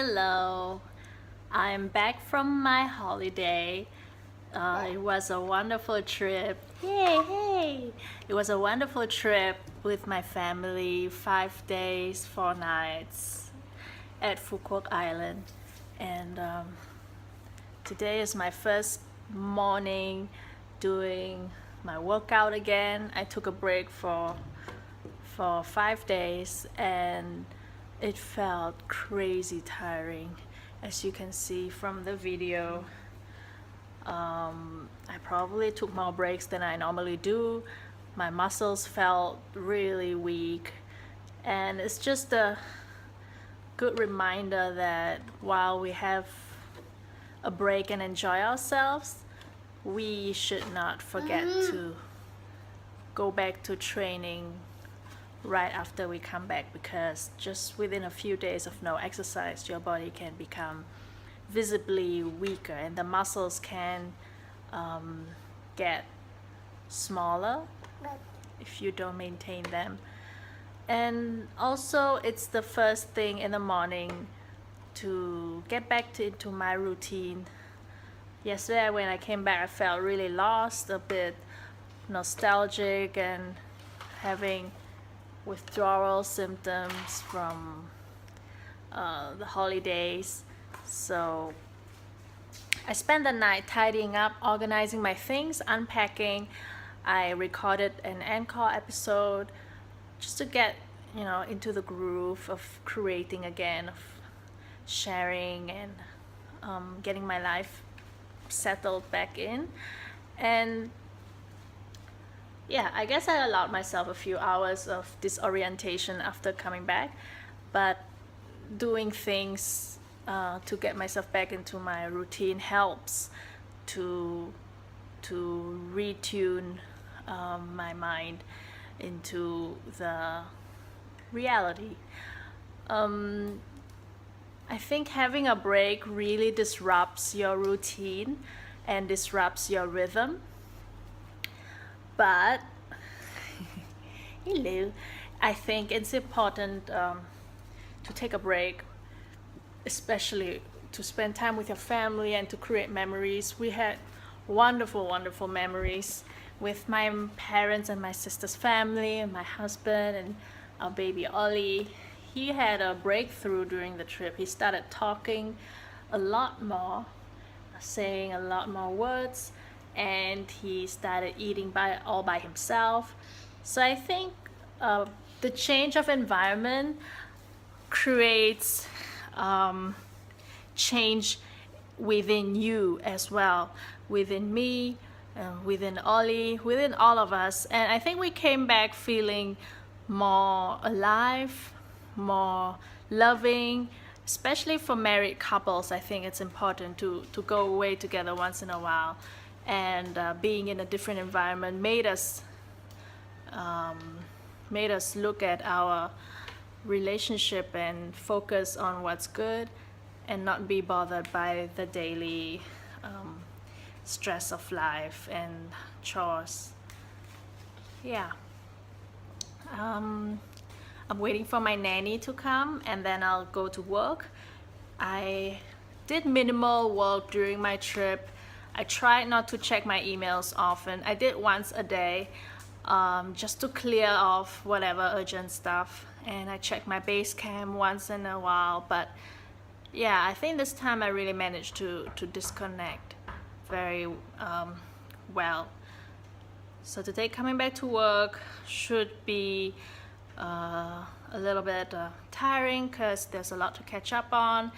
Hello, I'm back from my holiday. Uh, it was a wonderful trip. Yay, hey! It was a wonderful trip with my family, five days, four nights at Phuket Island. And um, today is my first morning doing my workout again. I took a break for for five days and it felt crazy tiring as you can see from the video. Um, I probably took more breaks than I normally do. My muscles felt really weak. And it's just a good reminder that while we have a break and enjoy ourselves we should not forget to go back to training right after we come back because just within a few days of no exercise your body can become visibly weaker and the muscles can um, get smaller if you don't maintain them. And also it's the first thing in the morning to get back to, into my routine. Yesterday when i came back i felt really lost a bit nostalgic and having withdrawal symptoms from uh, the holidays. So I spent the night tidying up, organizing my things, unpacking. I recorded an Anchor episode just to get, you know, into the groove of creating again, of sharing and um, getting my life settled back in. And yeah, I guess I allowed myself a few hours of disorientation after coming back, but doing things uh, to get myself back into my routine helps to to retune um, my mind into the reality. Um, I think having a break really disrupts your routine and disrupts your rhythm but hello. I think it's important um, to take a break especially to spend time with your family and to create memories. We had wonderful wonderful memories with my parents and my sister's family and my husband and our baby ollie. He had a breakthrough during the trip. He started talking a lot more saying a lot more words and he started eating by all by himself. So I think uh, the change of environment creates um, change within you as well, within me, uh, within Ollie, within all of us. And I think we came back feeling more alive, more loving, especially for married couples. I think it's important to, to go away together once in a while and uh, being in a different environment made us um, made us look at our relationship and focus on what's good and not be bothered by the daily um, stress of life and chores. Yeah. Um, I'm waiting for my nanny to come and then I'll go to work. I did minimal work during my trip I tried not to check my emails often. I did once a day um, just to clear off whatever urgent stuff. And I check my Basecamp once in a while. But yeah, I think this time I really managed to, to disconnect very um, well. So today coming back to work should be uh, a little bit uh, tiring because there's a lot to catch up on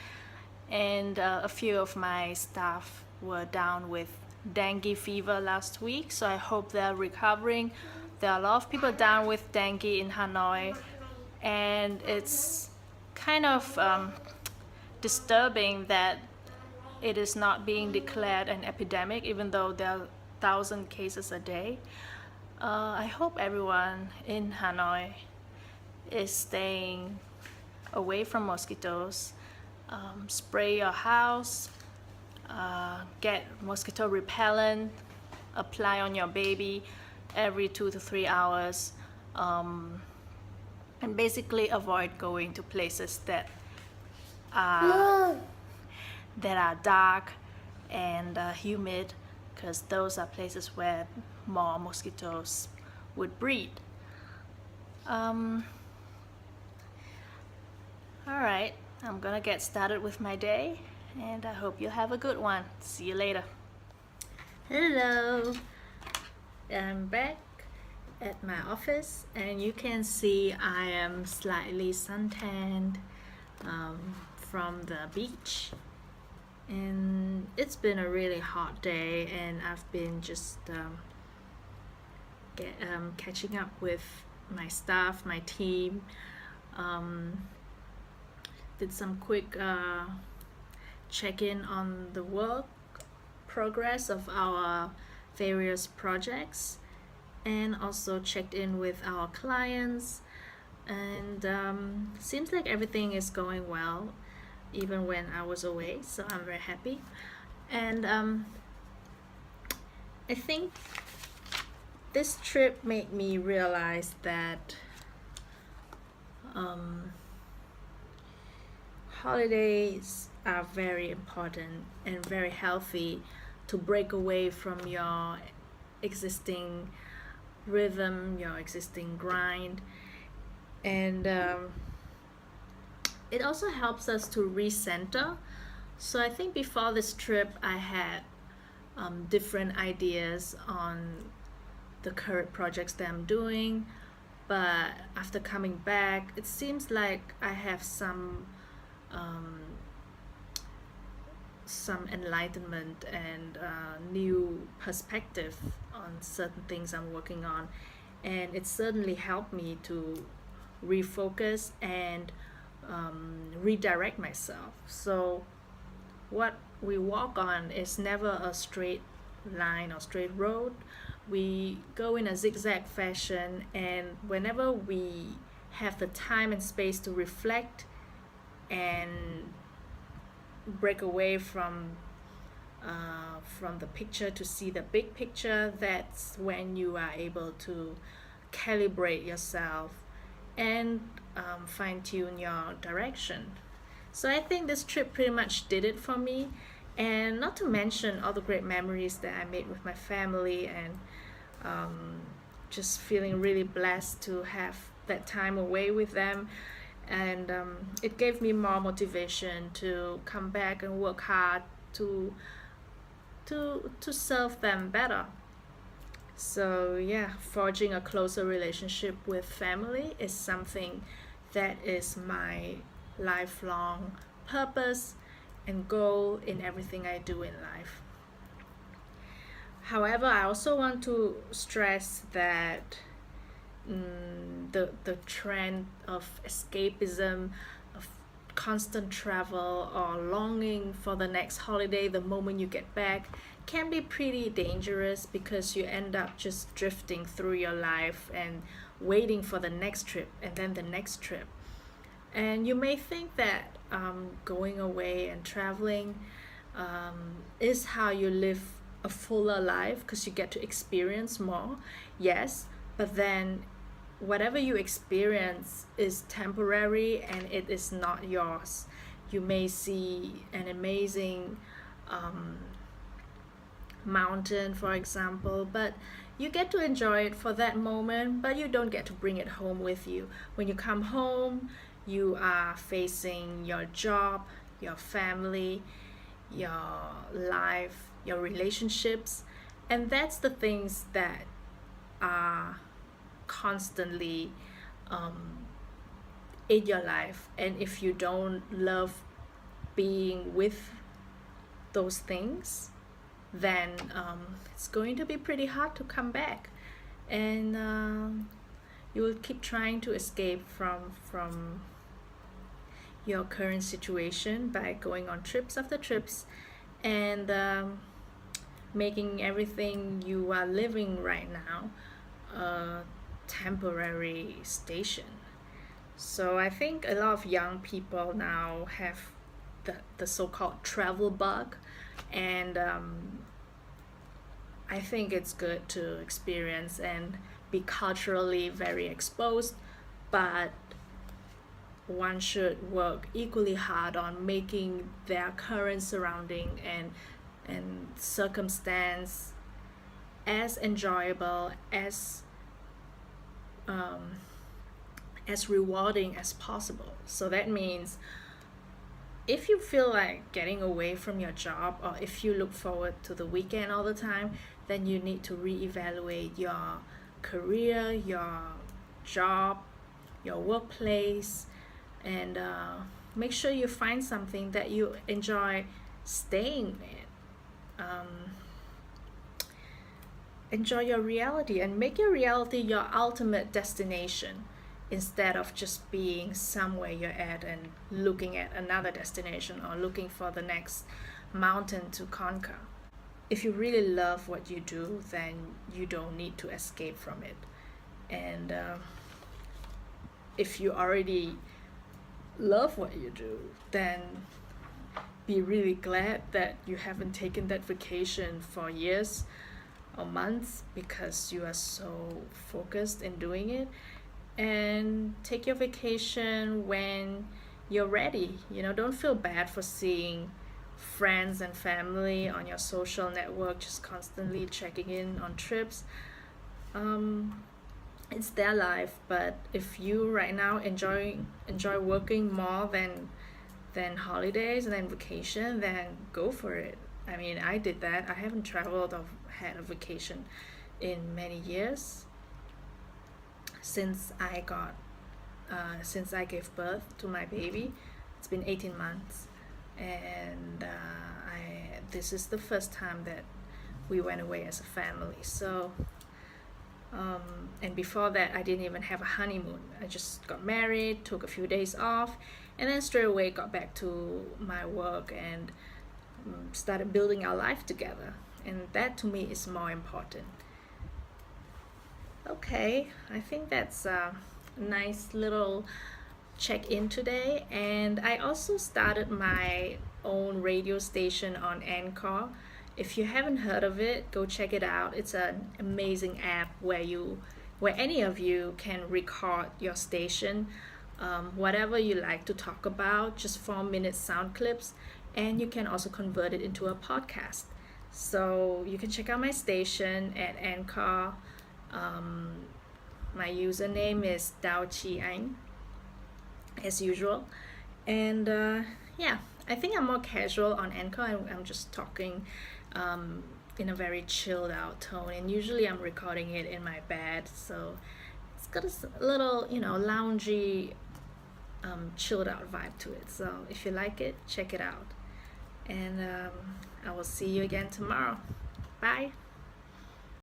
and uh, a few of my staff were down with dengue fever last week so I hope they're recovering there are a lot of people down with dengue in Hanoi, and it's kind of um, disturbing that it is not being declared an epidemic, even though there are thousand cases a day. Uh, I hope everyone in Hanoi is staying away from mosquitoes. Um, spray your house, uh, get mosquito repellent, apply on your baby every two to three hours, um, and basically avoid going to places that are that are dark and uh, humid because those are places where more mosquitoes would breed. Um, all right, I'm gonna get started with my day and I hope you have a good one. See you later. Hello, I'm back at my office and you can see I am slightly suntanned um, from the beach and it's been a really hot day and I've been just um, get, um, catching up with my staff, my team. Um, did some quick uh, check-in on the work progress of our various projects and also checked in with our clients. And um, seems like everything is going well even when I was away so I'm very happy. And um, I think this trip made me realize that um, holidays are very important and very healthy to break away from your existing rhythm, your existing grind, and um, it also helps us to recenter. So I think before this trip, I had um, different ideas on the current projects that I'm doing, but after coming back, it seems like I have some um, some enlightenment and uh, new perspective on certain things I'm working on, and it certainly helped me to refocus and um, redirect myself. So, what we walk on is never a straight line or straight road. We go in a zigzag fashion, and whenever we have the time and space to reflect and break away from uh, from the picture to see the big picture that's when you are able to calibrate yourself and um, fine tune your direction. So i think this trip pretty much did it for me. And not to mention all the great memories that i made with my family and um, just feeling really blessed to have that time away with them and um, it gave me more motivation to come back and work hard to to to serve them better. So yeah forging a closer relationship with family is something that is my lifelong purpose and goal in everything I do in life. However I also want to stress that mm, the the trend of escapism of constant travel or longing for the next holiday the moment you get back can be pretty dangerous because you end up just drifting through your life and waiting for the next trip and then the next trip. And you may think that um, going away and traveling um, is how you live a fuller life because you get to experience more yes but then whatever you experience is temporary and it is not yours. You may see an amazing um, mountain, for example, but you get to enjoy it for that moment, but you don't get to bring it home with you. When you come home, you are facing your job, your family, your life, your relationships, and that's the things that are constantly um, in your life and if you don't love being with those things then um, it's going to be pretty hard to come back. And um, you will keep trying to escape from from your current situation by going on trips after trips and um, making everything you are living right now a temporary station. So I think a lot of young people now have the, the so-called travel bug and um, I think it's good to experience and be culturally very exposed but one should work equally hard on making their current surrounding and and circumstance as enjoyable as um, as rewarding as possible. So that means if you feel like getting away from your job or if you look forward to the weekend all the time then you need to reevaluate your career your job your workplace and uh, make sure you find something that you enjoy staying in. Um, enjoy your reality and make your reality your ultimate destination instead of just being somewhere you're at and looking at another destination or looking for the next mountain to conquer. If you really love what you do then you don't need to escape from it. And uh, if you already love what you do, then be really glad that you haven't taken that vacation for years or months because you are so focused in doing it. And take your vacation when you're ready. You know, don't feel bad for seeing friends and family on your social network, just constantly checking in on trips. Um, it's their life but if you right now enjoy enjoy working more than than holidays and then vacation then go for it i mean i did that i haven't traveled or had a vacation in many years since i got uh, since i gave birth to my baby. It's been 18 months and uh, i this is the first time that we went away as a family. So um, and before that I didn't even have a honeymoon. I just got married took a few days off and then straight away got back to my work and um, started building our life together and that to me is more important. Okay I think that's a nice little check-in today. And I also started my own radio station on Anchor. If you haven't heard of it go check it out. It's an amazing app where you where any of you can record your station um, whatever you like to talk about just four minute sound clips and you can also convert it into a podcast so you can check out my station at anchor. Um, my username is Dao Chi Anh as usual. And uh, yeah I think I'm more casual on Anchor. I'm, I'm just talking um, in a very chilled out tone. And usually I'm recording it in my bed. So it's got a little you know loungy um, chilled out vibe to it. So if you like it check it out and um, I will see you again tomorrow. Bye